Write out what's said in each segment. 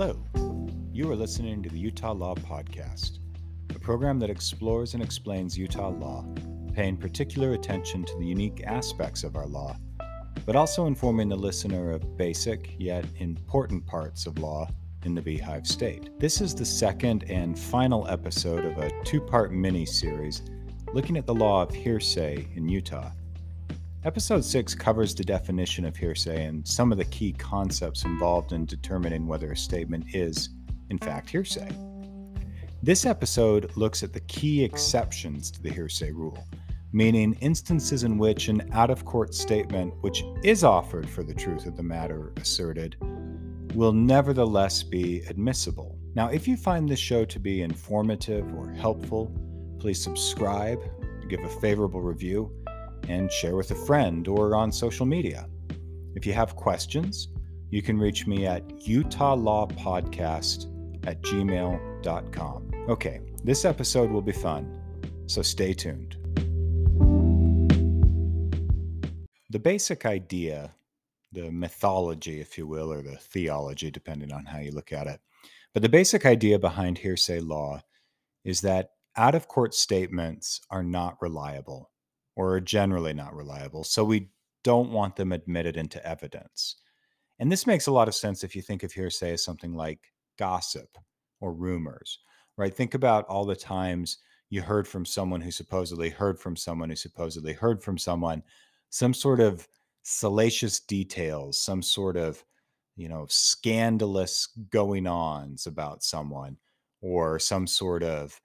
Hello. You are listening to the Utah Law Podcast, a program that explores and explains Utah law, paying particular attention to the unique aspects of our law, but also informing the listener of basic yet important parts of law in the Beehive State. This is the second and final episode of a two part mini series looking at the law of hearsay in Utah. Episode 6 covers the definition of hearsay and some of the key concepts involved in determining whether a statement is, in fact, hearsay. This episode looks at the key exceptions to the hearsay rule, meaning instances in which an out of court statement, which is offered for the truth of the matter asserted, will nevertheless be admissible. Now, if you find this show to be informative or helpful, please subscribe, give a favorable review, and share with a friend or on social media. If you have questions, you can reach me at utah.lawpodcast at gmail.com. Okay, this episode will be fun, so stay tuned. The basic idea, the mythology, if you will, or the theology, depending on how you look at it, but the basic idea behind hearsay law is that out of court statements are not reliable or are generally not reliable. So we don't want them admitted into evidence. And this makes a lot of sense if you think of hearsay as something like gossip or rumors, right? Think about all the times you heard from someone who supposedly heard from someone who supposedly heard from someone some sort of salacious details, some sort of, you know, scandalous going ons about someone or some sort of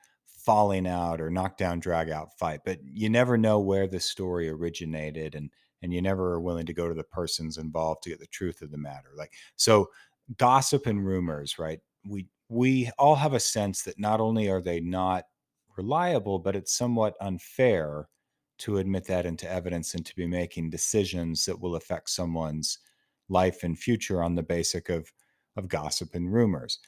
falling out or knockdown drag out fight but you never know where the story originated and and you never are willing to go to the persons involved to get the truth of the matter like so gossip and rumors right? We we all have a sense that not only are they not reliable but it's somewhat unfair to admit that into evidence and to be making decisions that will affect someone's life and future on the basic of of gossip and rumors.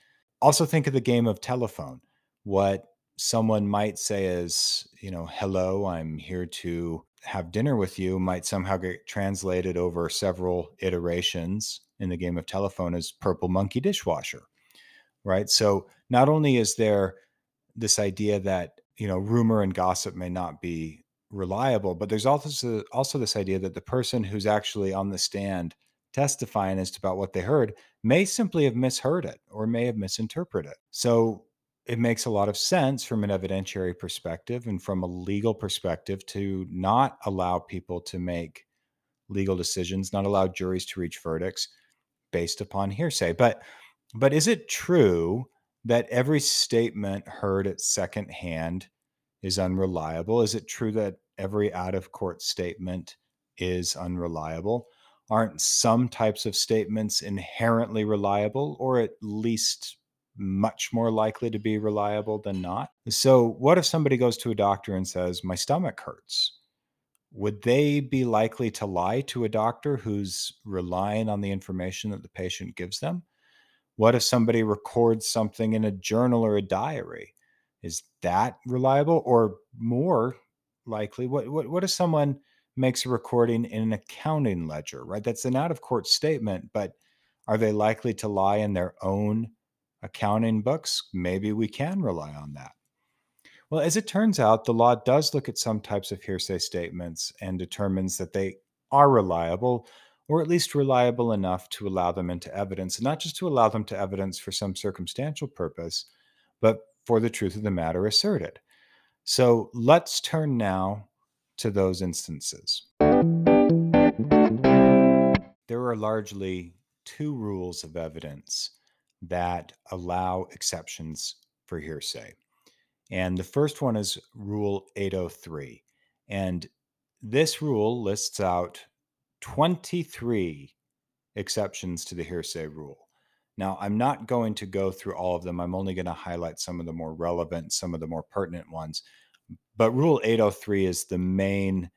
Also think of the game of telephone. What someone might say as, you know, hello, I'm here to have dinner with you might somehow get translated over several iterations in the game of telephone as purple monkey dishwasher. Right. So not only is there this idea that, you know, rumor and gossip may not be reliable, but there's also also this idea that the person who's actually on the stand testifying as to about what they heard may simply have misheard it or may have misinterpreted it. So it makes a lot of sense from an evidentiary perspective and from a legal perspective to not allow people to make legal decisions, not allow juries to reach verdicts based upon hearsay. But but is it true that every statement heard at second hand is unreliable? Is it true that every out of court statement is unreliable? Aren't some types of statements inherently reliable or at least much more likely to be reliable than not. So, what if somebody goes to a doctor and says, My stomach hurts? Would they be likely to lie to a doctor who's relying on the information that the patient gives them? What if somebody records something in a journal or a diary? Is that reliable? Or more likely, what, what, what if someone makes a recording in an accounting ledger, right? That's an out of court statement, but are they likely to lie in their own accounting books, maybe we can rely on that. Well, as it turns out, the law does look at some types of hearsay statements and determines that they are reliable, or at least reliable enough to allow them into evidence, and not just to allow them to evidence for some circumstantial purpose, but for the truth of the matter asserted. So let's turn now to those instances. There are largely two rules of evidence that allow exceptions for hearsay. And the first one is Rule 803. And this rule lists out 23 exceptions to the hearsay rule. Now, I'm not going to go through all of them. I'm only going to highlight some of the more relevant, some of the more pertinent ones. But Rule 803 is the main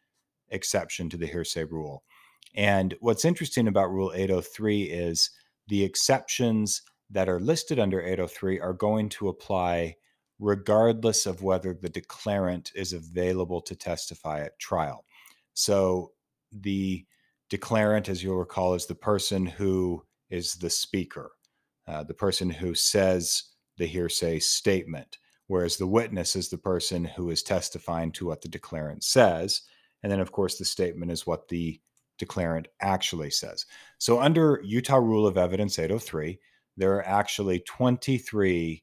exception to the hearsay rule. And what's interesting about Rule 803 is the exceptions that are listed under 803 are going to apply regardless of whether the declarant is available to testify at trial. So the declarant, as you'll recall, is the person who is the speaker. uh, the person who says the hearsay statement, whereas the witness is the person who is testifying to what the declarant says. And then, of course, the statement is what the declarant actually says. So, under Utah Rule of Evidence 803, there are actually 23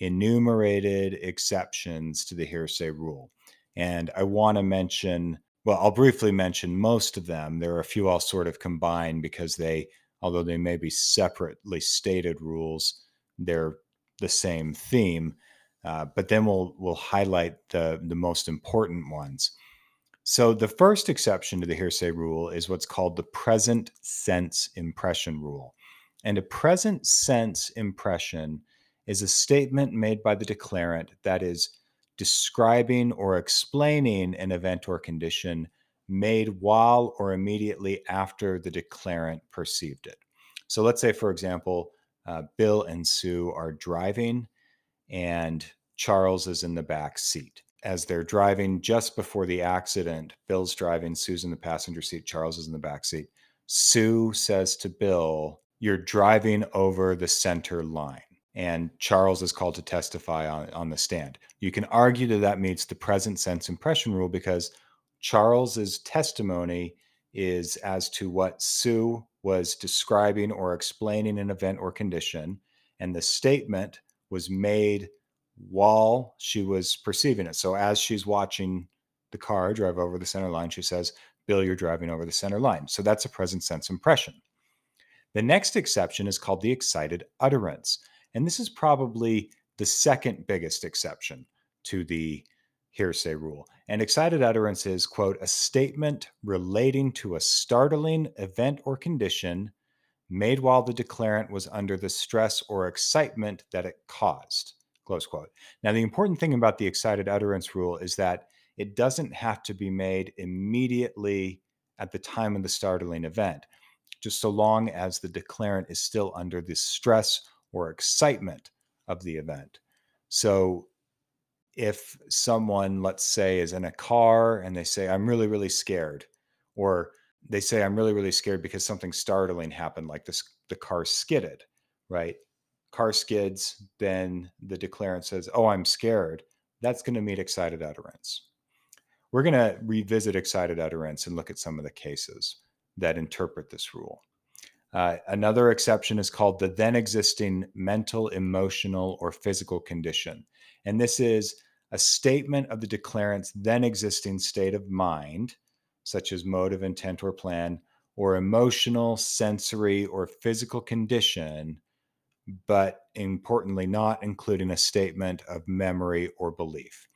enumerated exceptions to the hearsay rule. And I want to mention, well, I'll briefly mention most of them. There are a few I'll sort of combine because they, although they may be separately stated rules, they're the same theme. Uh, but then we'll we'll highlight the the most important ones. So the first exception to the hearsay rule is what's called the present sense impression rule. And a present sense impression is a statement made by the declarant that is describing or explaining an event or condition made while or immediately after the declarant perceived it. So let's say, for example, uh, Bill and Sue are driving and Charles is in the back seat. As they're driving just before the accident, Bill's driving, Sue's in the passenger seat, Charles is in the back seat. Sue says to Bill, You're driving over the center line and Charles is called to testify on, on the stand. You can argue that that meets the present sense impression rule because Charles's testimony is as to what Sue was describing or explaining an event or condition, and the statement was made while she was perceiving it. So as she's watching the car drive over the center line, she says, Bill, you're driving over the center line. So that's a present sense impression. The next exception is called the excited utterance. And this is probably the second biggest exception to the hearsay rule. And excited utterance is, quote, a statement relating to a startling event or condition made while the declarant was under the stress or excitement that it caused, close quote. Now, the important thing about the excited utterance rule is that it doesn't have to be made immediately at the time of the startling event, just so long as the declarant is still under the stress or excitement of the event. So if someone, let's say, is in a car and they say, I'm really, really scared, or they say, I'm really, really scared because something startling happened, like this, the car skidded, right? Car skids, then the declarant says, Oh, I'm scared. That's going to meet excited utterance. We're going to revisit excited utterance and look at some of the cases that interpret this rule. Uh, another exception is called the then existing mental, emotional, or physical condition. And this is a statement of the declarant's then existing state of mind, such as motive, intent, or plan, or emotional, sensory, or physical condition, but importantly, not including a statement of memory or belief.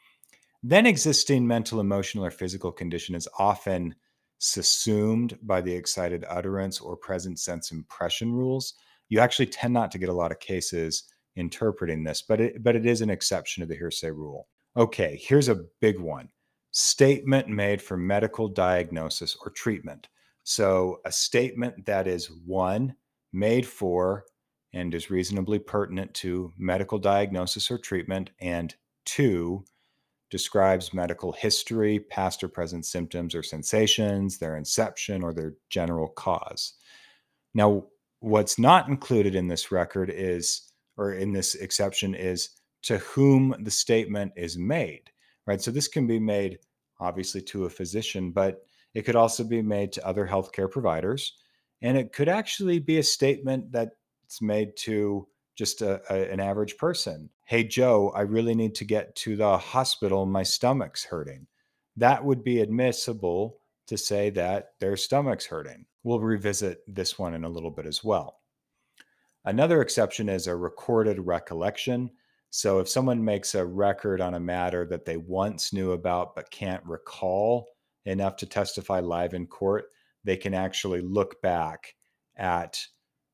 Then existing mental, emotional, or physical condition is often subsumed by the excited utterance or present sense impression rules. You actually tend not to get a lot of cases interpreting this, but it, but it is an exception to the hearsay rule. Okay, here's a big one statement made for medical diagnosis or treatment. So, a statement that is one, made for and is reasonably pertinent to medical diagnosis or treatment, and two, describes medical history, past or present symptoms or sensations, their inception, or their general cause. Now, what's not included in this record is, or in this exception, is to whom the statement is made, right? So this can be made obviously to a physician, but it could also be made to other healthcare providers. And it could actually be a statement that's made to just a, a, an average person. Hey, Joe, I really need to get to the hospital. My stomach's hurting. That would be admissible to say that their stomach's hurting. We'll revisit this one in a little bit as well. Another exception is a recorded recollection. So if someone makes a record on a matter that they once knew about but can't recall enough to testify live in court, they can actually look back at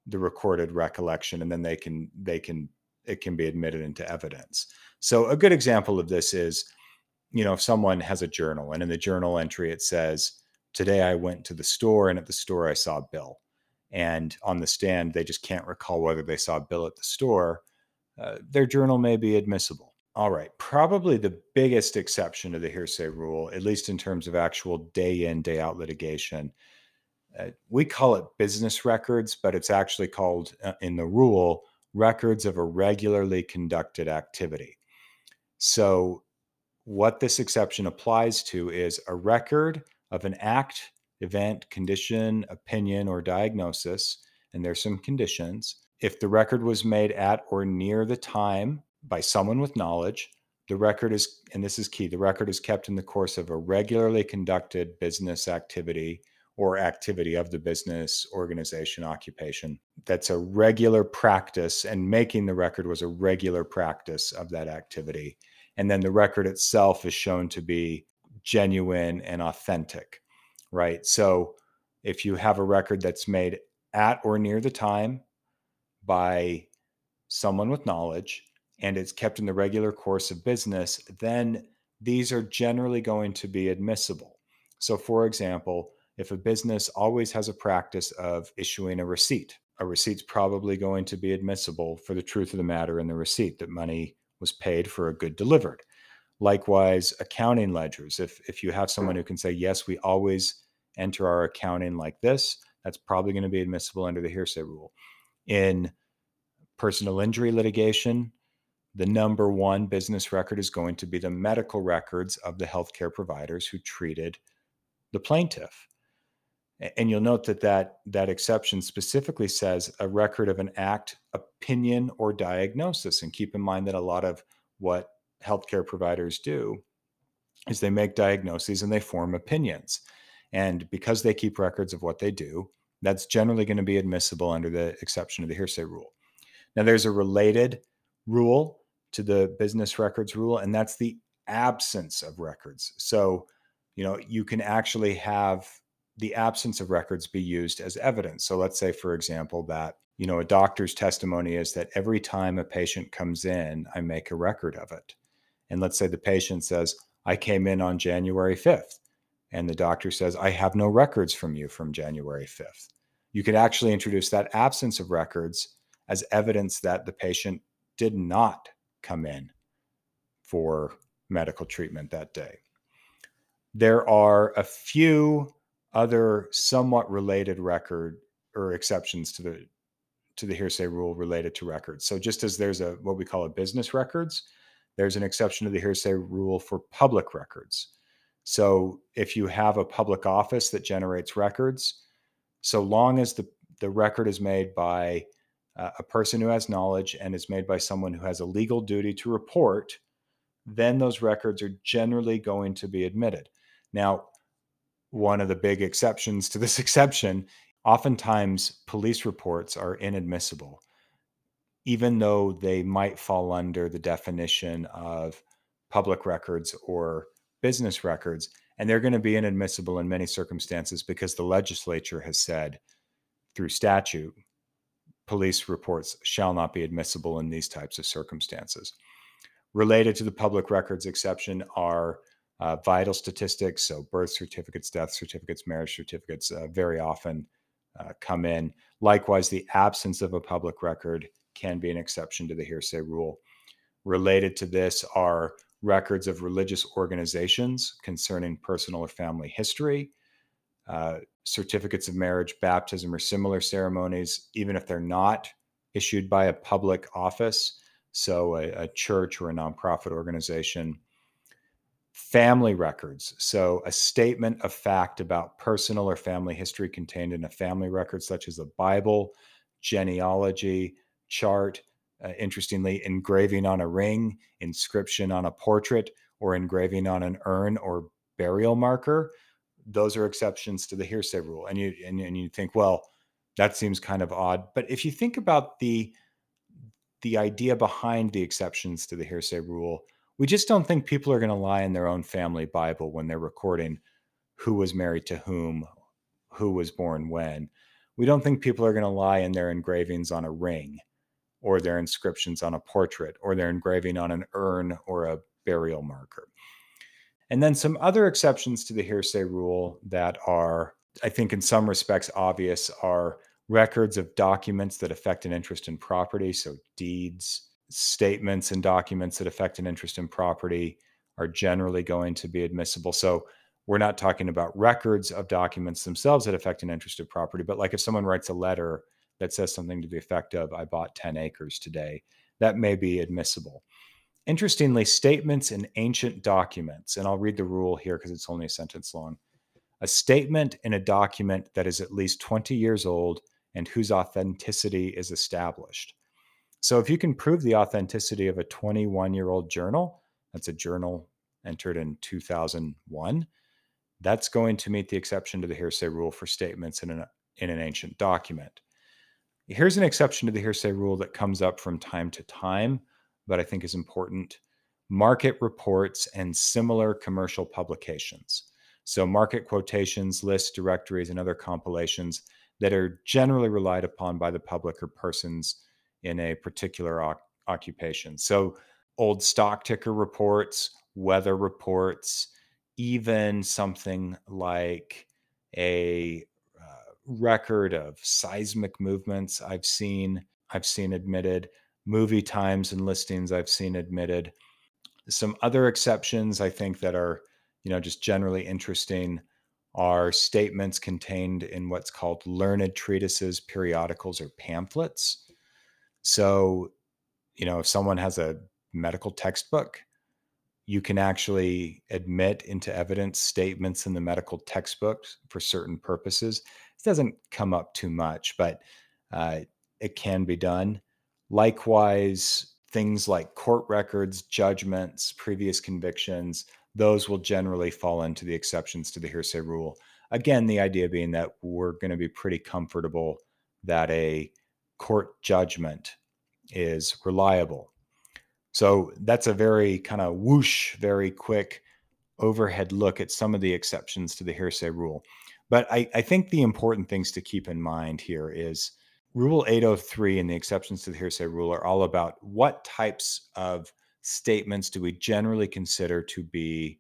the recorded recollection and then they can they can it can be admitted into evidence. So a good example of this is you know if someone has a journal and in the journal entry it says today i went to the store and at the store i saw bill. And on the stand they just can't recall whether they saw bill at the store. Uh, their journal may be admissible. All right probably the biggest exception to the hearsay rule at least in terms of actual day in day out litigation uh, we call it business records, but it's actually called uh, in the rule records of a regularly conducted activity. So, what this exception applies to is a record of an act, event, condition, opinion, or diagnosis, and there's some conditions. If the record was made at or near the time by someone with knowledge, the record is, and this is key, the record is kept in the course of a regularly conducted business activity or activity of the business, organization, occupation. That's a regular practice, and making the record was a regular practice of that activity. And then the record itself is shown to be genuine and authentic, right? So if you have a record that's made at or near the time by someone with knowledge and it's kept in the regular course of business, then these are generally going to be admissible. So, for example, if a business always has a practice of issuing a receipt, a receipt's probably going to be admissible for the truth of the matter in the receipt that money was paid for a good delivered. Likewise, accounting ledgers. If if you have someone who can say, yes, we always enter our accounting like this, that's probably going to be admissible under the hearsay rule. In personal injury litigation, the number one business record is going to be the medical records of the healthcare providers who treated the plaintiff and you'll note that that that exception specifically says a record of an act opinion or diagnosis. And keep in mind that a lot of what healthcare providers do is they make diagnoses and they form opinions. And because they keep records of what they do that's generally going to be admissible under the exception of the hearsay rule. Now there's a related rule to the business records rule and that's the absence of records. So you know you can actually have the absence of records be used as evidence. So let's say, for example, that you know a doctor's testimony is that every time a patient comes in, I make a record of it. And let's say the patient says, I came in on January 5th. And the doctor says, I have no records from you from January 5th. You could actually introduce that absence of records as evidence that the patient did not come in for medical treatment that day. There are a few other somewhat related record or exceptions to the to the hearsay rule related to records. So just as there's a what we call a business records, there's an exception to the hearsay rule for public records. So if you have a public office that generates records, so long as the the record is made by uh, a person who has knowledge and is made by someone who has a legal duty to report, then those records are generally going to be admitted. Now, one of the big exceptions to this exception. Oftentimes, police reports are inadmissible, even though they might fall under the definition of public records or business records. And they're going to be inadmissible in many circumstances because the legislature has said through statute, police reports shall not be admissible in these types of circumstances. Related to the public records exception are uh, vital statistics, so birth certificates, death certificates, marriage certificates, uh, very often uh, come in. Likewise, the absence of a public record can be an exception to the hearsay rule. Related to this are records of religious organizations concerning personal or family history, uh, certificates of marriage, baptism, or similar ceremonies, even if they're not issued by a public office, so a, a church or a nonprofit organization family records. So, a statement of fact about personal or family history contained in a family record, such as a Bible, genealogy, chart, uh, interestingly, engraving on a ring, inscription on a portrait, or engraving on an urn or burial marker. Those are exceptions to the hearsay rule. And you and, and you think, well, that seems kind of odd. But if you think about the the idea behind the exceptions to the hearsay rule, we just don't think people are going to lie in their own family Bible when they're recording who was married to whom, who was born when. We don't think people are going to lie in their engravings on a ring or their inscriptions on a portrait or their engraving on an urn or a burial marker. And then some other exceptions to the hearsay rule that are, I think, in some respects obvious are records of documents that affect an interest in property, so deeds, statements and documents that affect an interest in property are generally going to be admissible. So we're not talking about records of documents themselves that affect an interest in property, but like if someone writes a letter that says something to the effect of, I bought 10 acres today. That may be admissible. Interestingly, statements in ancient documents, and I'll read the rule here because it's only a sentence long. A statement in a document that is at least 20 years old and whose authenticity is established. So, if you can prove the authenticity of a 21 year old journal, that's a journal entered in 2001, that's going to meet the exception to the hearsay rule for statements in an, in an ancient document. Here's an exception to the hearsay rule that comes up from time to time, but I think is important market reports and similar commercial publications. So, market quotations, lists, directories, and other compilations that are generally relied upon by the public or persons in a particular o- occupation. So, old stock ticker reports, weather reports, even something like a uh, record of seismic movements I've seen I've seen admitted, movie times and listings I've seen admitted. Some other exceptions I think that are, you know, just generally interesting are statements contained in what's called learned treatises, periodicals, or pamphlets. So, you know, if someone has a medical textbook, you can actually admit into evidence statements in the medical textbooks for certain purposes. It doesn't come up too much, but uh, it can be done. Likewise, things like court records, judgments, previous convictions, those will generally fall into the exceptions to the hearsay rule. Again, the idea being that we're going to be pretty comfortable that a court judgment is reliable. So that's a very kind of whoosh, very quick overhead look at some of the exceptions to the hearsay rule. But I, I think the important things to keep in mind here is Rule 803 and the exceptions to the hearsay rule are all about what types of statements do we generally consider to be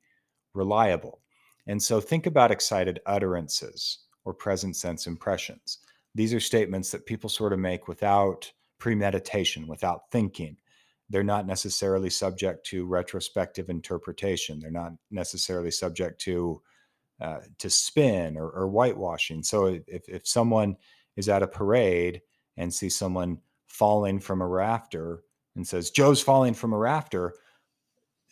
reliable. And so think about excited utterances or present sense impressions. These are statements that people sort of make without premeditation, without thinking. They're not necessarily subject to retrospective interpretation. They're not necessarily subject to uh, to spin or, or whitewashing. So if, if someone is at a parade and sees someone falling from a rafter and says Joe's falling from a rafter,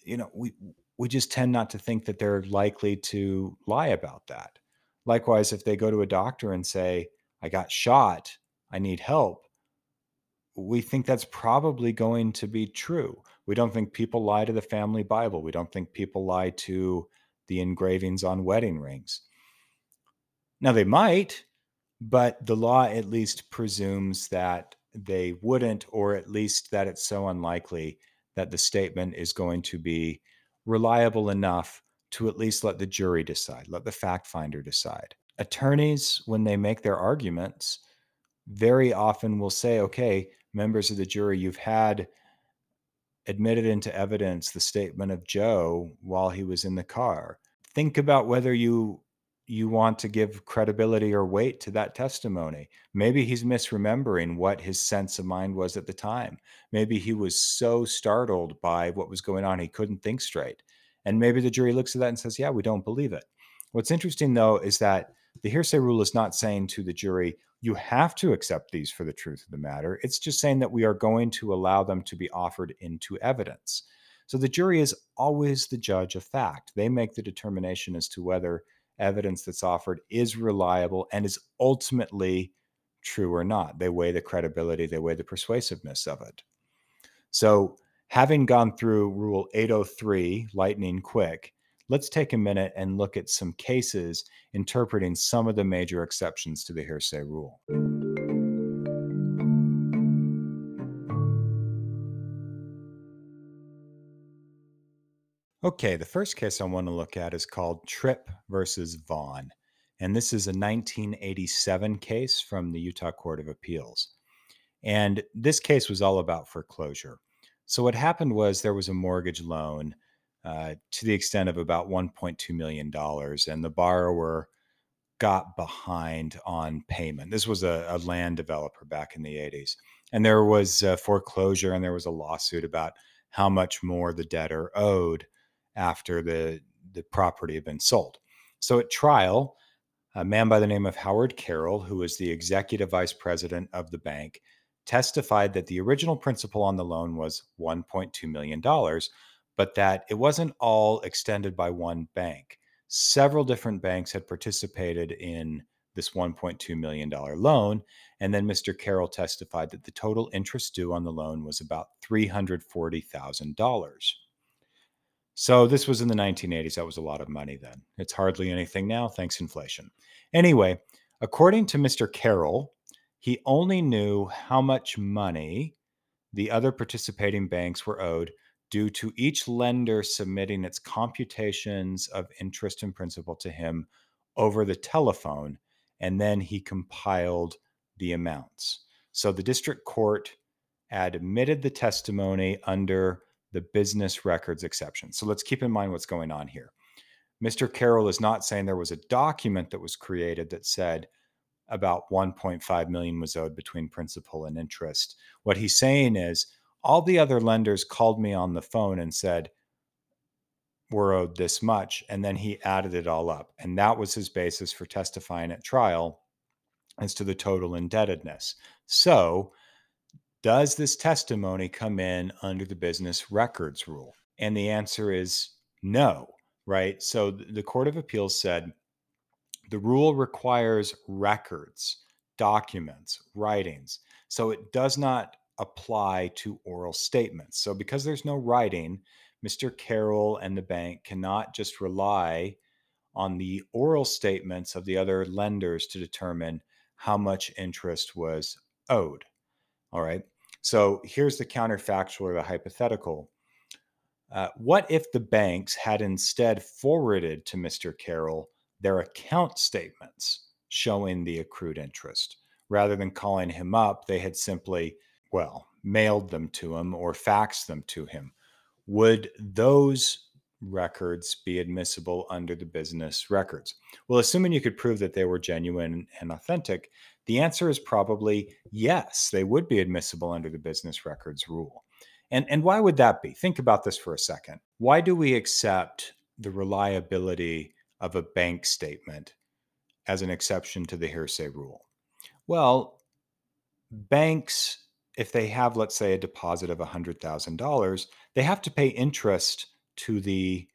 you know, we we just tend not to think that they're likely to lie about that. Likewise, if they go to a doctor and say, I got shot, I need help, we think that's probably going to be true. We don't think people lie to the family Bible. We don't think people lie to the engravings on wedding rings. Now, they might, but the law at least presumes that they wouldn't, or at least that it's so unlikely that the statement is going to be reliable enough to at least let the jury decide, let the fact finder decide. Attorneys, when they make their arguments, very often will say, okay, members of the jury, you've had admitted into evidence the statement of Joe while he was in the car. Think about whether you you want to give credibility or weight to that testimony. Maybe he's misremembering what his sense of mind was at the time. Maybe he was so startled by what was going on, he couldn't think straight. And maybe the jury looks at that and says, Yeah, we don't believe it. What's interesting, though, is that the hearsay rule is not saying to the jury, you have to accept these for the truth of the matter. It's just saying that we are going to allow them to be offered into evidence. So the jury is always the judge of fact. They make the determination as to whether evidence that's offered is reliable and is ultimately true or not. They weigh the credibility, they weigh the persuasiveness of it. So, having gone through Rule 803 lightning quick, let's take a minute and look at some cases interpreting some of the major exceptions to the hearsay rule. Okay, the first case I want to look at is called Tripp versus Vaughn. And this is a 1987 case from the Utah Court of Appeals. And this case was all about foreclosure. So, what happened was there was a mortgage loan uh, to the extent of about $1.2 million, and the borrower got behind on payment. This was a, a land developer back in the 80s. And there was foreclosure and there was a lawsuit about how much more the debtor owed after the the property had been sold. So at trial, A man by the name of Howard Carroll, who was the executive vice president of the bank, testified that the original principal on the loan was $1.2 million, but that it wasn't all extended by one bank. Several different banks had participated in this $1.2 million loan. And then Mr. Carroll testified that the total interest due on the loan was about $340,000. So this was in the 1980s. That was a lot of money then. It's hardly anything now, thanks inflation. Anyway, according to Mr. Carroll, he only knew how much money the other participating banks were owed due to each lender submitting its computations of interest and principal to him over the telephone, and then he compiled the amounts. So the district court admitted the testimony under the business records exception. So let's keep in mind what's going on here. Mr. Carroll is not saying there was a document that was created that said about 1.5 million was owed between principal and interest. What he's saying is all the other lenders called me on the phone and said, we're owed this much. And then he added it all up. And that was his basis for testifying at trial as to the total indebtedness. So, does this testimony come in under the business records rule? And the answer is no, right? So, the Court of Appeals said the rule requires records, documents, writings. So, it does not apply to oral statements. So, because there's no writing, Mr. Carroll and the bank cannot just rely on the oral statements of the other lenders to determine how much interest was owed. All right. So here's the counterfactual or the hypothetical. Uh, what if the banks had instead forwarded to Mr. Carroll their account statements showing the accrued interest? Rather than calling him up, they had simply well, mailed them to him or faxed them to him, would those records be admissible under the business records? Well, assuming you could prove that they were genuine and authentic, the answer is probably yes, they would be admissible under the business records rule. And, and why would that be? Think about this for a second. Why do we accept the reliability of a bank statement as an exception to the hearsay rule? Well, banks if they have, let's say, a deposit of $100,000, they have to pay interest to the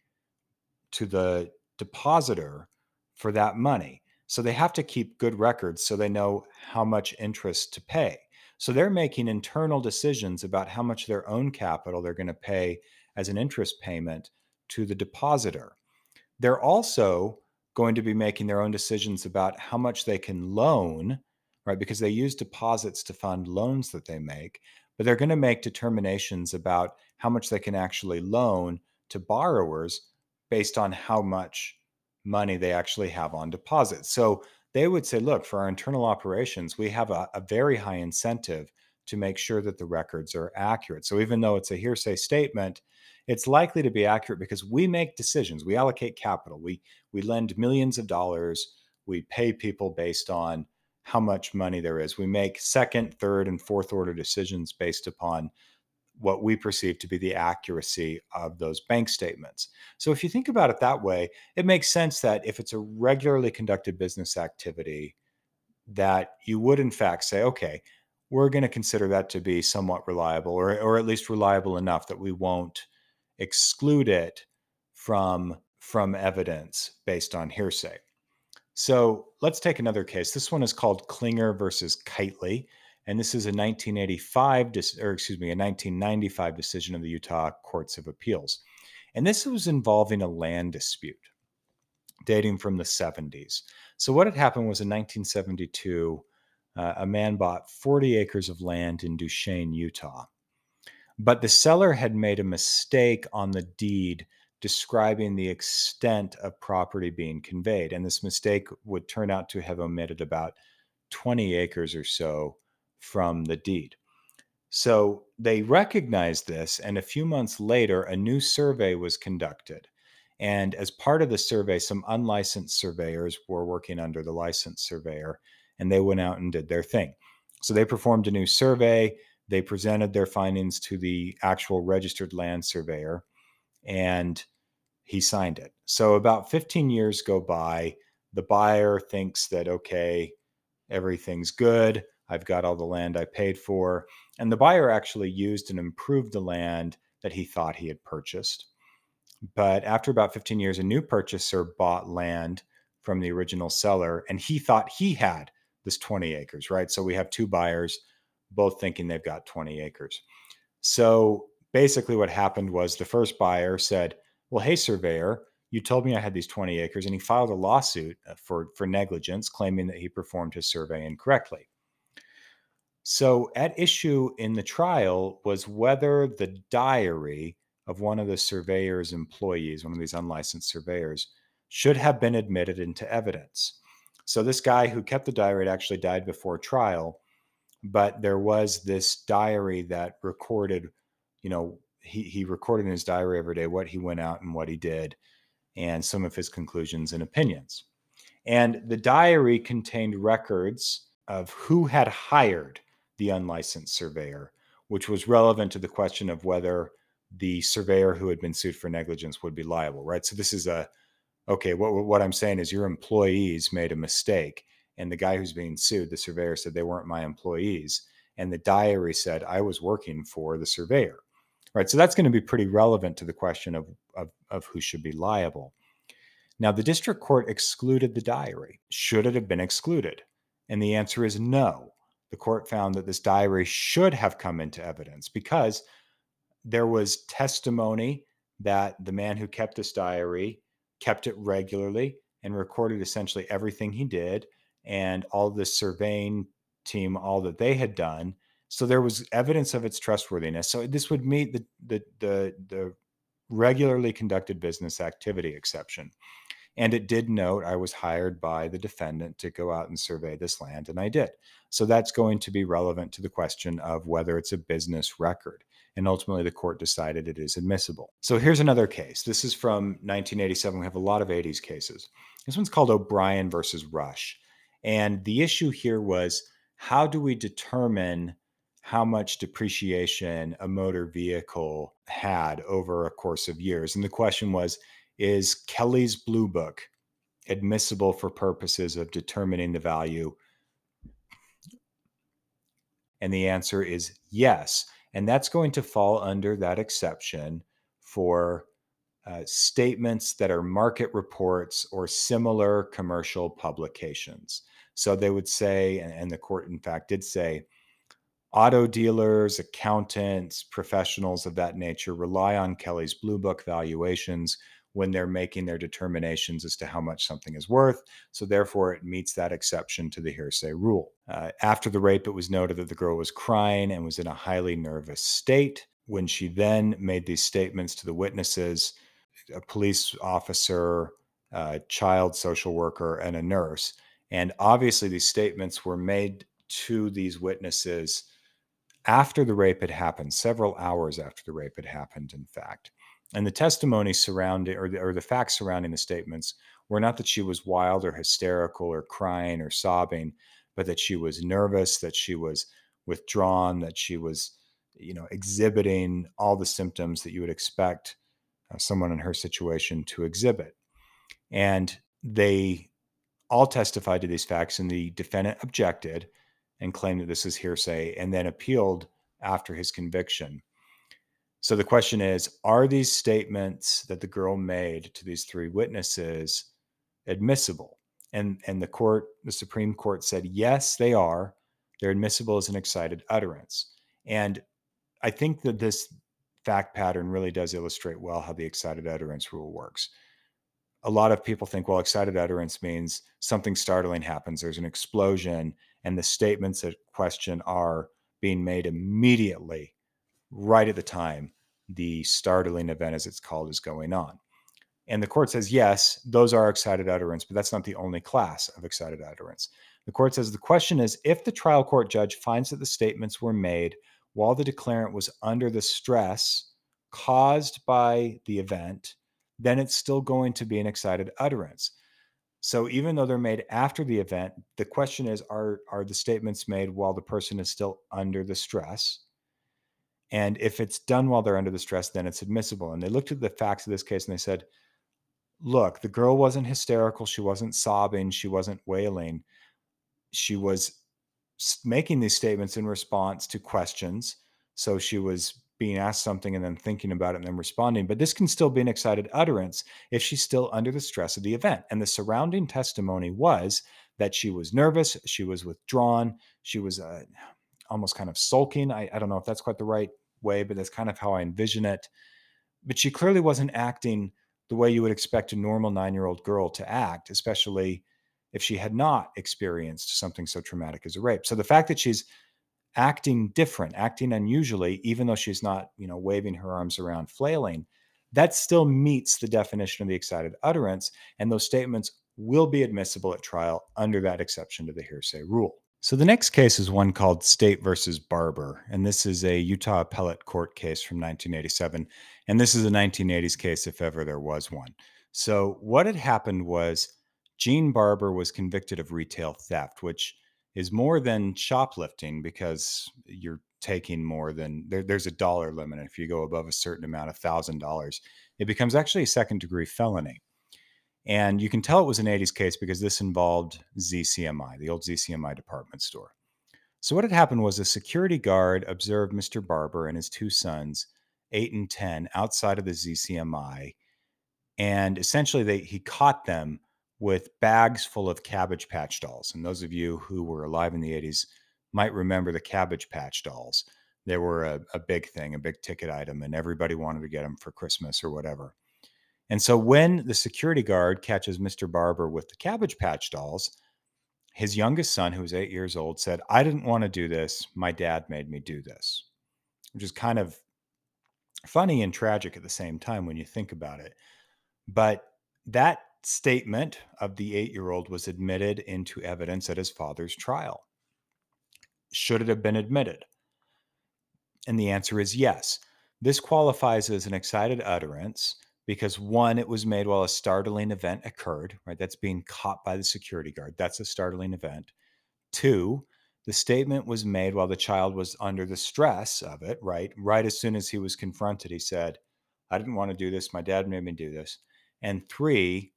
to the depositor for that money. So they have to keep good records so they know how much interest to pay. So they're making internal decisions about how much their own capital they're going to pay as an interest payment to the depositor. They're also going to be making their own decisions about how much they can loan right? Because they use deposits to fund loans that they make, but they're going to make determinations about how much they can actually loan to borrowers based on how much money they actually have on deposit. So they would say, look, for our internal operations, we have a, a very high incentive to make sure that the records are accurate. So even though it's a hearsay statement, it's likely to be accurate because we make decisions. We allocate capital. We we lend millions of dollars. We pay people based on how much money there is. We make second, third, and fourth order decisions based upon what we perceive to be the accuracy of those bank statements. So if you think about it that way, it makes sense that if it's a regularly conducted business activity, that you would in fact say, okay, we're going to consider that to be somewhat reliable or, or at least reliable enough that we won't exclude it from from evidence based on hearsay. So let's take another case. This one is called Klinger versus Kitely. And this is a 1985, or excuse me, a 1995 decision of the Utah Courts of Appeals. And this was involving a land dispute dating from the 70s. So, what had happened was in 1972, uh, a man bought 40 acres of land in Duchesne, Utah. But the seller had made a mistake on the deed describing the extent of property being conveyed. And this mistake would turn out to have omitted about 20 acres or so from the deed. So they recognized this, and a few months later, a new survey was conducted. And as part of the survey, some unlicensed surveyors were working under the licensed surveyor, and they went out and did their thing. So they performed a new survey. They presented their findings to the actual registered land surveyor and he signed it. So about 15 years go by. the buyer thinks that, okay, everything's good. I've got all the land I paid for. And the buyer actually used and improved the land that he thought he had purchased. But after about 15 years, a new purchaser bought land from the original seller and he thought he had this 20 acres, right? So we have two buyers both thinking they've got 20 acres. So basically, what happened was the first buyer said, Well, hey, surveyor, you told me I had these 20 acres. And he filed a lawsuit uh, for, for negligence, claiming that he performed his survey incorrectly. So, at issue in the trial was whether the diary of one of the surveyor's employees, one of these unlicensed surveyors, should have been admitted into evidence. So, this guy who kept the diary actually died before trial, but there was this diary that recorded, you know, he, he recorded in his diary every day what he went out and what he did and some of his conclusions and opinions. And the diary contained records of who had hired the unlicensed surveyor, which was relevant to the question of whether the surveyor who had been sued for negligence would be liable, right? So this is a okay, what what I'm saying is your employees made a mistake and the guy who's being sued, the surveyor said they weren't my employees and the diary said I was working for the surveyor. Right? So that's going to be pretty relevant to the question of of, of who should be liable. Now, the district court excluded the diary. Should it have been excluded? And the answer is no. The court found that this diary should have come into evidence because there was testimony that the man who kept this diary kept it regularly and recorded essentially everything he did and all the surveying team, all that they had done. So there was evidence of its trustworthiness. So this would meet the the the, the regularly conducted business activity exception. And it did note I was hired by the defendant to go out and survey this land, and I did. So that's going to be relevant to the question of whether it's a business record. And ultimately, the court decided it is admissible. So here's another case. This is from 1987. We have a lot of 80s cases. This one's called O'Brien versus Rush. And the issue here was how do we determine how much depreciation a motor vehicle had over a course of years. And the question was Is Kelley's Blue Book admissible for purposes of determining the value? And the answer is yes. And that's going to fall under that exception for uh, statements that are market reports or similar commercial publications. So they would say, and the court, in fact, did say, Auto dealers, accountants, professionals of that nature rely on Kelley's Blue Book valuations when they're making their determinations as to how much something is worth. So, therefore, it meets that exception to the hearsay rule. Uh, after the rape, it was noted that the girl was crying and was in a highly nervous state. When she then made these statements to the witnesses, a police officer, a child social worker, and a nurse. And obviously, these statements were made to these witnesses after the rape had happened, several hours after the rape had happened, in fact. And the testimony surrounding, or the, or the facts surrounding the statements were not that she was wild or hysterical or crying or sobbing, but that she was nervous, that she was withdrawn, that she was, you know, exhibiting all the symptoms that you would expect uh, someone in her situation to exhibit. And they all testified to these facts, and the defendant objected and claimed that this is hearsay and then appealed after his conviction. So the question is Are these statements that the girl made to these three witnesses admissible? And, and the court, the Supreme Court said, yes, they are. They're admissible as an excited utterance. And I think that this fact pattern really does illustrate well how the excited utterance rule works. A lot of people think, well, excited utterance means something startling happens, there's an explosion, and the statements at question are being made immediately, right at the time the startling event, as it's called, is going on. And the court says, yes, those are excited utterance, but that's not the only class of excited utterance. The court says the question is if the trial court judge finds that the statements were made while the declarant was under the stress caused by the event, then it's still going to be an excited utterance. So even though they're made after the event, the question is are are the statements made while the person is still under the stress? And if it's done while they're under the stress, then it's admissible. And they looked at the facts of this case and they said, look, the girl wasn't hysterical. She wasn't sobbing. She wasn't wailing. She was making these statements in response to questions. So she was being asked something and then thinking about it and then responding. But this can still be an excited utterance if she's still under the stress of the event. And the surrounding testimony was that she was nervous, she was withdrawn, she was uh, almost kind of sulking. I, I don't know if that's quite the right way, but that's kind of how I envision it. But she clearly wasn't acting the way you would expect a normal nine year old girl to act, especially if she had not experienced something so traumatic as a rape. So the fact that she's acting different, acting unusually, even though she's not, you know, waving her arms around, flailing, that still meets the definition of the excited utterance. And those statements will be admissible at trial under that exception to the hearsay rule. So the next case is one called State versus Barber, and this is a Utah appellate court case from 1987, and this is a 1980s case if ever there was one. So what had happened was Gene Barber was convicted of retail theft, which is more than shoplifting because you're taking more than there, there's a dollar limit. If you go above a certain amount, a thousand dollars, it becomes actually a second degree felony. And you can tell it was an 80s case because this involved ZCMI, the old ZCMI department store. So, what had happened was a security guard observed Mr. Barber and his two sons, eight and 10, outside of the ZCMI. And essentially, they, he caught them with bags full of Cabbage Patch dolls. And those of you who were alive in the 80s might remember the Cabbage Patch dolls. They were a, a big thing, a big ticket item, and everybody wanted to get them for Christmas or whatever. And so when the security guard catches Mr. Barber with the Cabbage Patch dolls, his youngest son, who was eight years old, said, I didn't want to do this. My dad made me do this, which is kind of funny and tragic at the same time when you think about it. But that statement of the eight year old was admitted into evidence at his father's trial. Should it have been admitted? And the answer is yes. This qualifies as an excited utterance because one, it was made while a startling event occurred, right? That's being caught by the security guard. That's a startling event. Two, the statement was made while the child was under the stress of it, right? Right as soon as he was confronted, he said, I didn't want to do this. My dad made me do this. And three,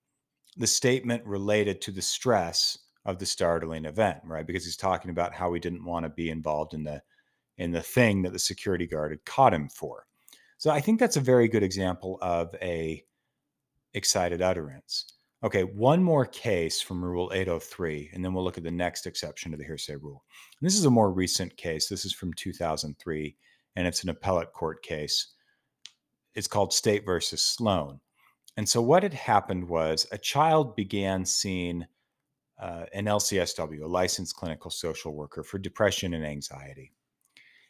the statement related to the stress of the startling event, right? Because he's talking about how he didn't want to be involved in the in the thing that the security guard had caught him for. So I think that's a very good example of a excited utterance. Okay, one more case from Rule 803, and then we'll look at the next exception to the hearsay rule. And this is a more recent case. This is from 2003, and it's an appellate court case. It's called State versus Sloan. And so, what had happened was a child began seeing uh, an LCSW, a licensed clinical social worker for depression and anxiety.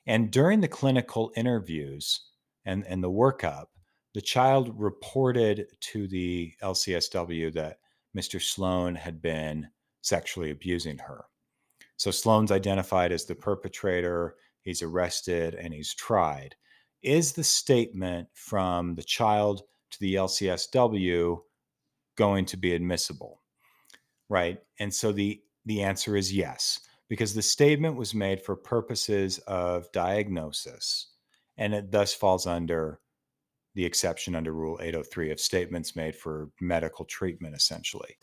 And during the clinical interviews, and, and the workup, the child reported to the LCSW that Mr. Sloan had been sexually abusing her. So Sloan's identified as the perpetrator, he's arrested, and he's tried. Is the statement from the child to the LCSW going to be admissible? Right. And so the the answer is yes, because the statement was made for purposes of diagnosis and it thus falls under the exception under Rule 803 of statements made for medical treatment, essentially.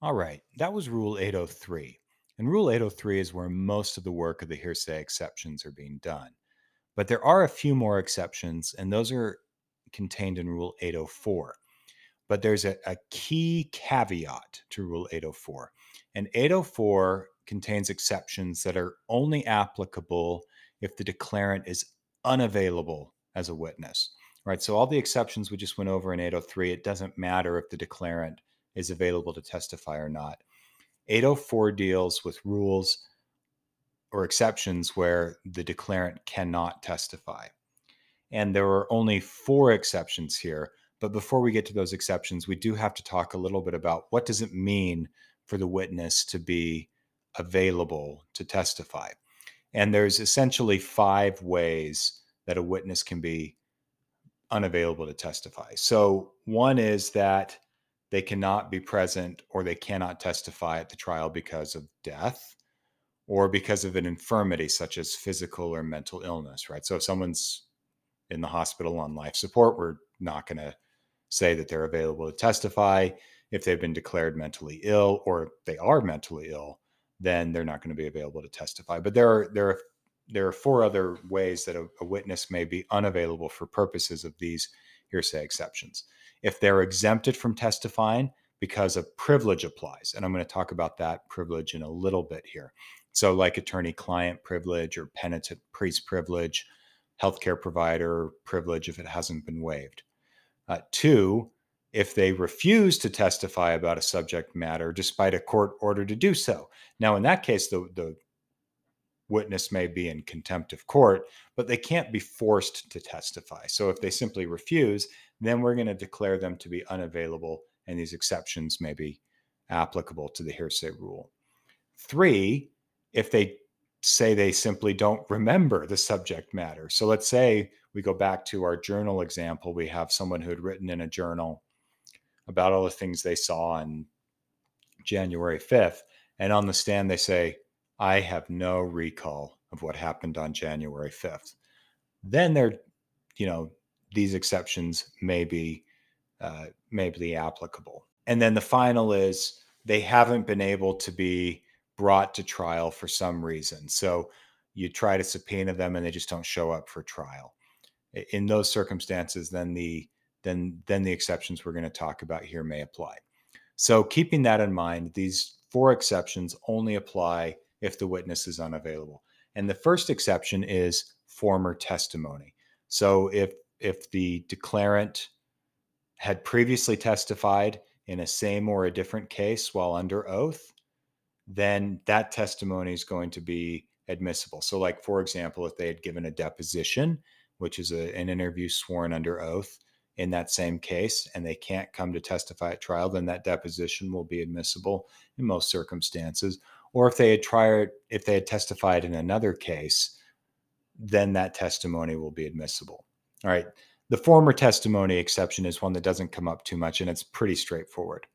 All right, that was Rule 803. And Rule 803 is where most of the work of the hearsay exceptions are being done. But there are a few more exceptions, and those are contained in Rule 804. But there's a, a key caveat to Rule 804. And 804 contains exceptions that are only applicable if the declarant is unavailable as a witness. Right. So all the exceptions we just went over in 803, it doesn't matter if the declarant is available to testify or not. 804 deals with rules or exceptions where the declarant cannot testify. And there are only four exceptions here. But before we get to those exceptions, we do have to talk a little bit about what does it mean for the witness to be available to testify. And there's essentially five ways that a witness can be unavailable to testify. So, one is that they cannot be present or they cannot testify at the trial because of death or because of an infirmity such as physical or mental illness, right? So, if someone's in the hospital on life support. We're not going to say that they're available to testify. If they've been declared mentally ill or they are mentally ill, then they're not going to be available to testify. But there are there are there are four other ways that a, a witness may be unavailable for purposes of these hearsay exceptions. If they're exempted from testifying because a privilege applies, and I'm going to talk about that privilege in a little bit here. So, like attorney client privilege or penitent priest privilege, healthcare provider privilege if it hasn't been waived. Uh, two, if they refuse to testify about a subject matter despite a court order to do so. Now, in that case, the, the witness may be in contempt of court, but they can't be forced to testify. So if they simply refuse, then we're going to declare them to be unavailable, and these exceptions may be applicable to the hearsay rule. Three, if they say they simply don't remember the subject matter. So let's say we go back to our journal example. We have someone who had written in a journal about all the things they saw on January 5th. And on the stand, they say, I have no recall of what happened on January 5th. Then there, you know, these exceptions may be uh, may be applicable. And then the final is they haven't been able to be brought to trial for some reason. So you try to subpoena them and they just don't show up for trial. In those circumstances, then the then then the exceptions we're going to talk about here may apply. So keeping that in mind, these four exceptions only apply if the witness is unavailable. And the first exception is former testimony. So if if the declarant had previously testified in a same or a different case while under oath, then that testimony is going to be admissible. So, like for example, if they had given a deposition, which is a, an interview sworn under oath in that same case, and they can't come to testify at trial, then that deposition will be admissible in most circumstances. Or if they had tried if they had testified in another case then that testimony will be admissible. All right? The former testimony exception is one that doesn't come up too much and it's pretty straightforward.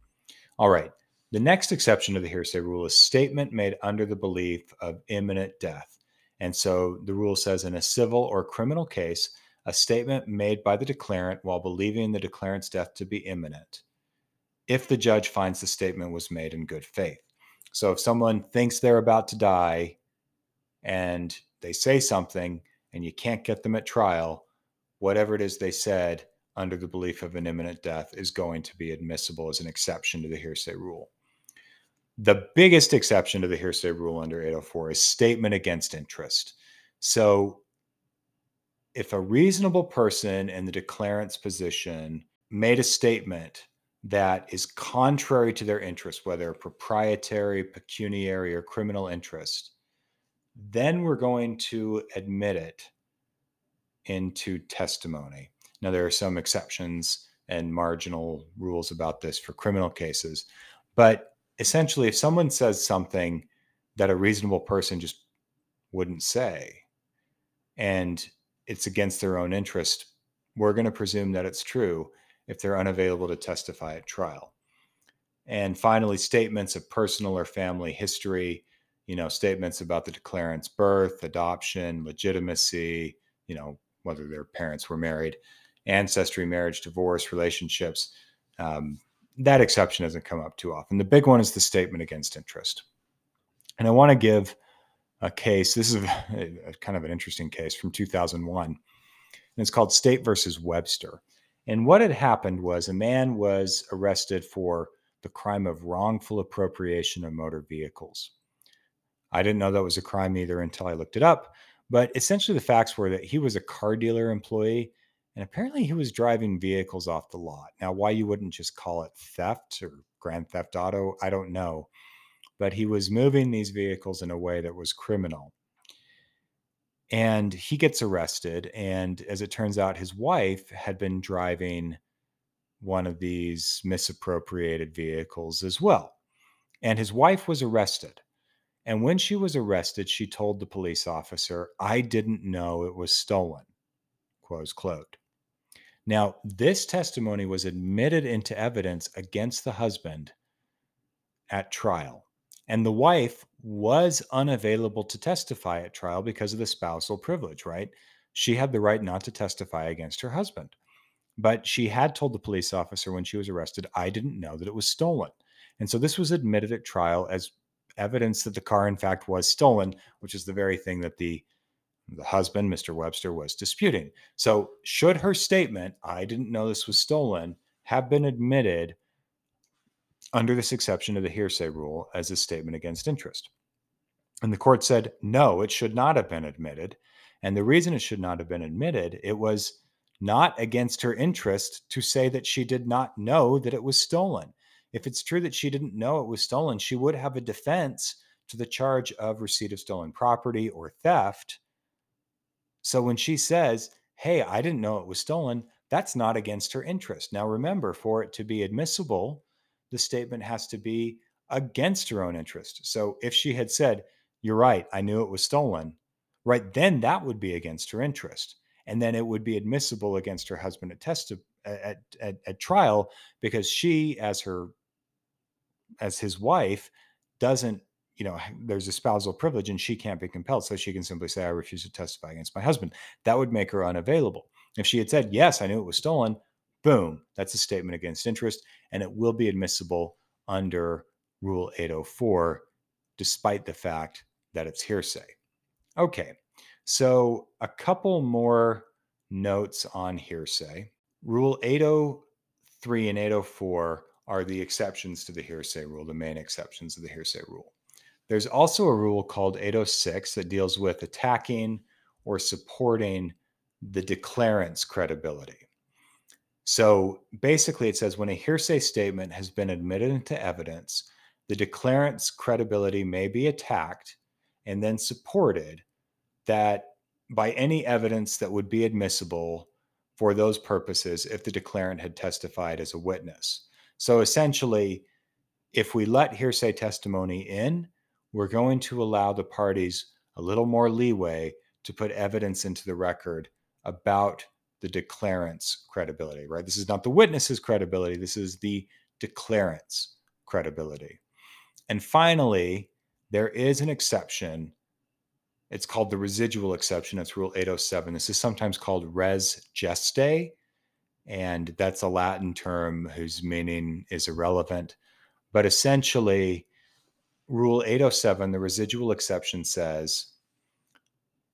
All right the next exception to the hearsay rule is statement made under the belief of imminent death and so the rule says in a civil or criminal case a statement made by the declarant while believing the declarant's death to be imminent if the judge finds the statement was made in good faith so if someone thinks they're about to die and they say something and you can't get them at trial, whatever it is they said under the belief of an imminent death is going to be admissible as an exception to the hearsay rule. The biggest exception to the hearsay rule under 804 is statement against interest. So if a reasonable person in the declarant's position made a statement that is contrary to their interest, whether proprietary, pecuniary, or criminal interest, then we're going to admit it into testimony. Now, there are some exceptions and marginal rules about this for criminal cases, but essentially, if someone says something that a reasonable person just wouldn't say, and it's against their own interest, we're going to presume that it's true if they're unavailable to testify at trial. And finally, statements of personal or family history, you know, statements about the declarant's birth, adoption, legitimacy, you know, whether their parents were married, ancestry, marriage, divorce, relationships. Um, that exception doesn't come up too often. The big one is the statement against interest. And I want to give a case. This is a, a kind of an interesting case from 2001. And it's called State versus Webster. And what had happened was a man was arrested for the crime of wrongful appropriation of motor vehicles. I didn't know that was a crime either until I looked it up. But essentially, the facts were that he was a car dealer employee and apparently he was driving vehicles off the lot. Now, why you wouldn't just call it theft or grand theft auto, I don't know. But he was moving these vehicles in a way that was criminal and he gets arrested and as it turns out his wife had been driving one of these misappropriated vehicles as well and his wife was arrested and when she was arrested she told the police officer i didn't know it was stolen close quote now this testimony was admitted into evidence against the husband at trial and the wife was unavailable to testify at trial because of the spousal privilege, right? she had the right not to testify against her husband. But she had told the police officer when she was arrested, I didn't know that it was stolen. And so this was admitted at trial as evidence that the car, in fact, was stolen, which is the very thing that the the husband, Mr. Webster, was disputing. So, should her statement, I didn't know this was stolen, have been admitted under this exception to the hearsay rule as a statement against interest? And the court said, no, it should not have been admitted. And the reason it should not have been admitted, it was not against her interest to say that she did not know that it was stolen. If it's true that she didn't know it was stolen, she would have a defense to the charge of receipt of stolen property or theft. So when she says, Hey, I didn't know it was stolen, that's not against her interest. Now, remember, for it to be admissible, the statement has to be against her own interest. So if she had said, You're right, I knew it was stolen, right, then that would be against her interest. And then it would be admissible against her husband at at, at, at trial because she, as her as his wife doesn't you know there's a spousal privilege and she can't be compelled so she can simply say i refuse to testify against my husband. That would make her unavailable. If she had said yes i knew it was stolen boom that's a statement against interest and it will be admissible under rule 804 despite the fact that it's hearsay. Okay so a couple more notes on hearsay. Rule 803 and 804 are the exceptions to the hearsay rule, the main exceptions of the hearsay rule. There's also a rule called 806 that deals with attacking or supporting the declarant's credibility. So basically, it says when a hearsay statement has been admitted into evidence, the declarant's credibility may be attacked and then supported that by any evidence that would be admissible for those purposes if the declarant had testified as a witness. So essentially, if we let hearsay testimony in, we're going to allow the parties a little more leeway to put evidence into the record about the declarant's credibility, right? This is not the witness's credibility, this is the declarant's credibility. And finally, there is an exception. It's called the residual exception. It's Rule 807. This is sometimes called res gestae and that's a Latin term whose meaning is irrelevant. But essentially, Rule 807, the residual exception says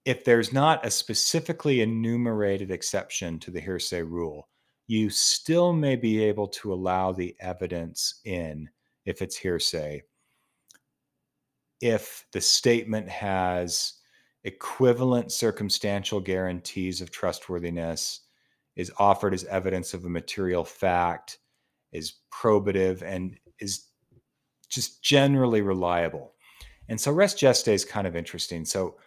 if there's not a specifically enumerated exception to the hearsay rule, you still may be able to allow the evidence in if it's hearsay. If the statement has equivalent circumstantial guarantees of trustworthiness is offered as evidence of a material fact, is probative, and is just generally reliable. And so res gestae is kind of interesting. So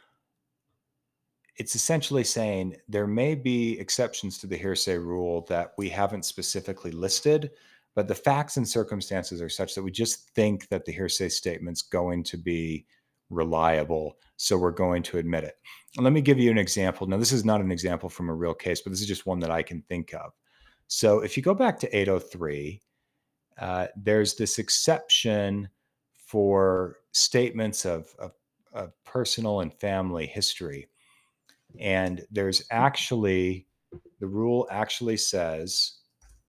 it's essentially saying there may be exceptions to the hearsay rule that we haven't specifically listed, but the facts and circumstances are such that we just think that the hearsay statement's going to be reliable. So we're going to admit it. And let me give you an example. Now, this is not an example from a real case, but this is just one that I can think of. So if you go back to 803, uh, there's this exception for statements of, of, of personal and family history. And there's actually, the rule actually says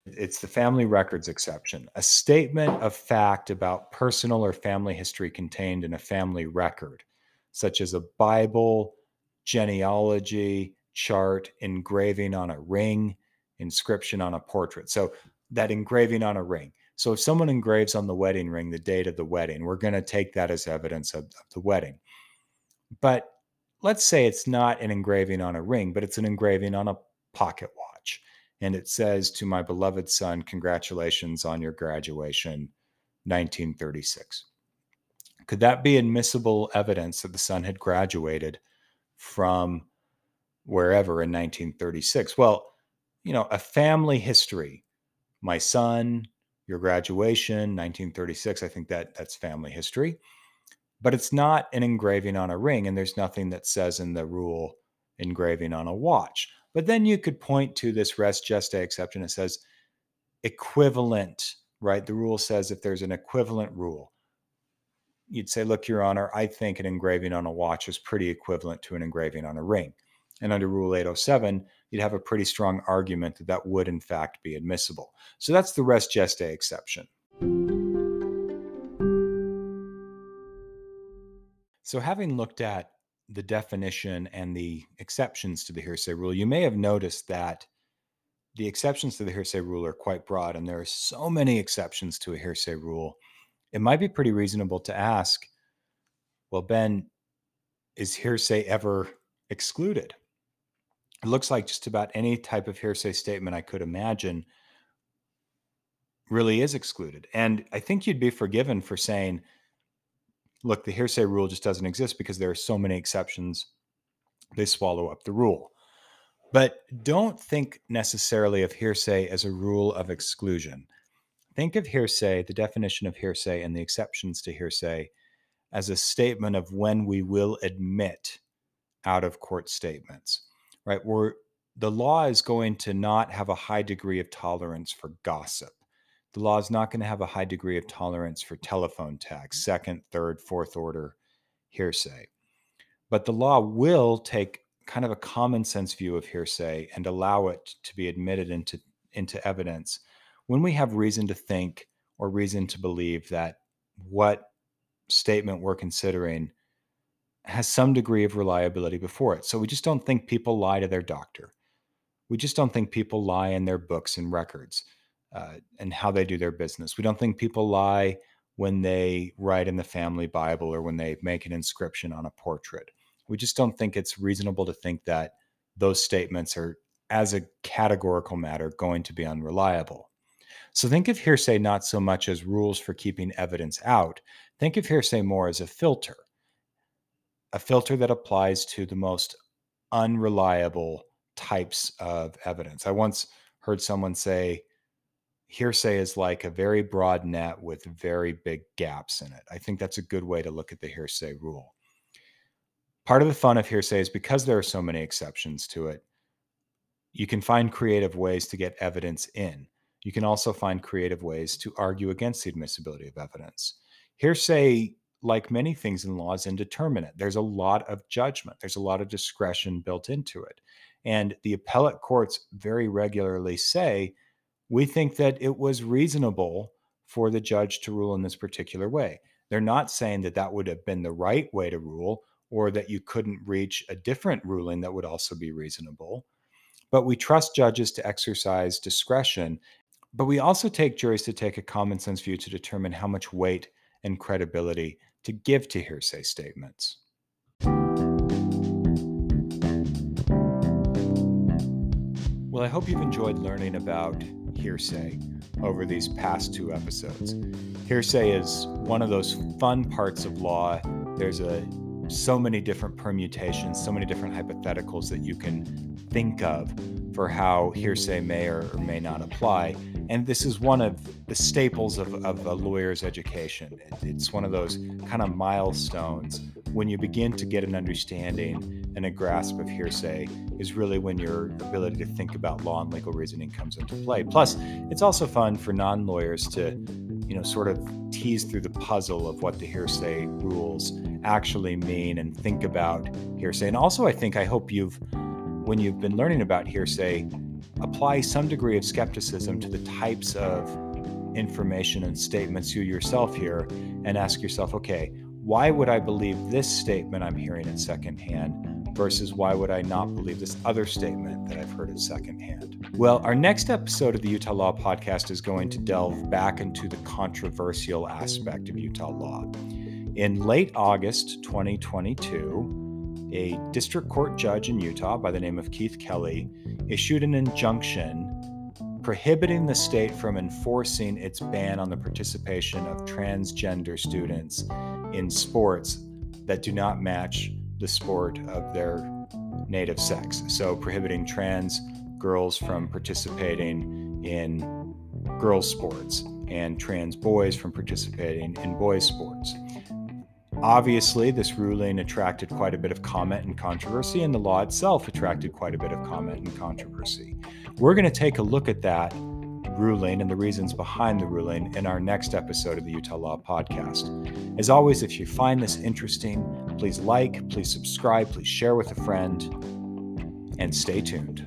it's the family records exception. A statement of fact about personal or family history contained in a family record, such as a Bible, genealogy, chart, engraving on a ring, inscription on a portrait. So that engraving on a ring. So if someone engraves on the wedding ring the date of the wedding, we're going to take that as evidence of, of the wedding. But let's say it's not an engraving on a ring, but it's an engraving on a pocket watch and it says to my beloved son, Congratulations on your graduation, 1936. Could that be admissible evidence that the son had graduated from wherever in 1936? Well, you know, a family history, my son, your graduation, 1936, I think that that's family history. But it's not an engraving on a ring, and there's nothing that says in the rule engraving on a watch. But then you could point to this res gestae exception. It says equivalent, right? The rule says if there's an equivalent rule, you'd say, look, Your Honor, I think an engraving on a watch is pretty equivalent to an engraving on a ring. And under Rule 807, you'd have a pretty strong argument that that would, in fact, be admissible. So that's the res gestae exception. So, having looked at the definition and the exceptions to the hearsay rule, you may have noticed that the exceptions to the hearsay rule are quite broad, and there are so many exceptions to a hearsay rule. It might be pretty reasonable to ask, well, Ben, is hearsay ever excluded? It looks like just about any type of hearsay statement I could imagine really is excluded. And I think you'd be forgiven for saying, look, the hearsay rule just doesn't exist because there are so many exceptions, they swallow up the rule. But don't think necessarily of hearsay as a rule of exclusion. Think of hearsay, the definition of hearsay and the exceptions to hearsay, as a statement of when we will admit out of court statements, right? Where the law is going to not have a high degree of tolerance for gossip. The law is not going to have a high degree of tolerance for telephone tags, mm-hmm. second, third, fourth order hearsay. But the law will take kind of a common sense view of hearsay and allow it to be admitted into, into evidence when we have reason to think or reason to believe that what statement we're considering has some degree of reliability before it. So we just don't think people lie to their doctor. We just don't think people lie in their books and records uh, and how they do their business. We don't think people lie when they write in the family Bible or when they make an inscription on a portrait we just don't think it's reasonable to think that those statements are, as a categorical matter, going to be unreliable. So think of hearsay not so much as rules for keeping evidence out, think of hearsay more as a filter, a filter that applies to the most unreliable types of evidence. I once heard someone say, hearsay is like a very broad net with very big gaps in it. I think that's a good way to look at the hearsay rule. Part of the fun of hearsay is because there are so many exceptions to it, you can find creative ways to get evidence in. You can also find creative ways to argue against the admissibility of evidence. Hearsay, like many things in law, is indeterminate. There's a lot of judgment, there's a lot of discretion built into it. And the appellate courts very regularly say, we think that it was reasonable for the judge to rule in this particular way. They're not saying that that would have been the right way to rule or that you couldn't reach a different ruling that would also be reasonable. But we trust judges to exercise discretion. But we also take juries to take a common sense view to determine how much weight and credibility to give to hearsay statements. Well, I hope you've enjoyed learning about hearsay over these past two episodes. Hearsay is one of those fun parts of law. There's a so many different permutations, so many different hypotheticals that you can think of for how hearsay may or, may not apply. And this is one of the staples of, of a lawyer's education. It's one of those kind of milestones when you begin to get an understanding and a grasp of hearsay is really when your ability to think about law and legal reasoning comes into play. Plus, it's also fun for non-lawyers to, you know, sort of tease through the puzzle of what the hearsay rules actually mean and think about hearsay. And also, I think, I hope you've, when you've been learning about hearsay, apply some degree of skepticism to the types of information and statements you yourself hear and ask yourself, okay, why would I believe this statement I'm hearing at secondhand versus why would I not believe this other statement that I've heard at secondhand? Well, our next episode of the Utah Law Podcast is going to delve back into the controversial aspect of Utah law. In late August 2022, a district court judge in Utah by the name of Keith Kelly issued an injunction prohibiting the state from enforcing its ban on the participation of transgender students in sports that do not match the sport of their native sex. So, prohibiting trans girls from participating in girls' sports and trans boys from participating in boys' sports. Obviously, this ruling attracted quite a bit of comment and controversy, and the law itself attracted quite a bit of comment and controversy. We're going to take a look at that ruling and the reasons behind the ruling in our next episode of the Utah Law Podcast. As always, if you find this interesting, please like, please subscribe, please share with a friend. and stay tuned.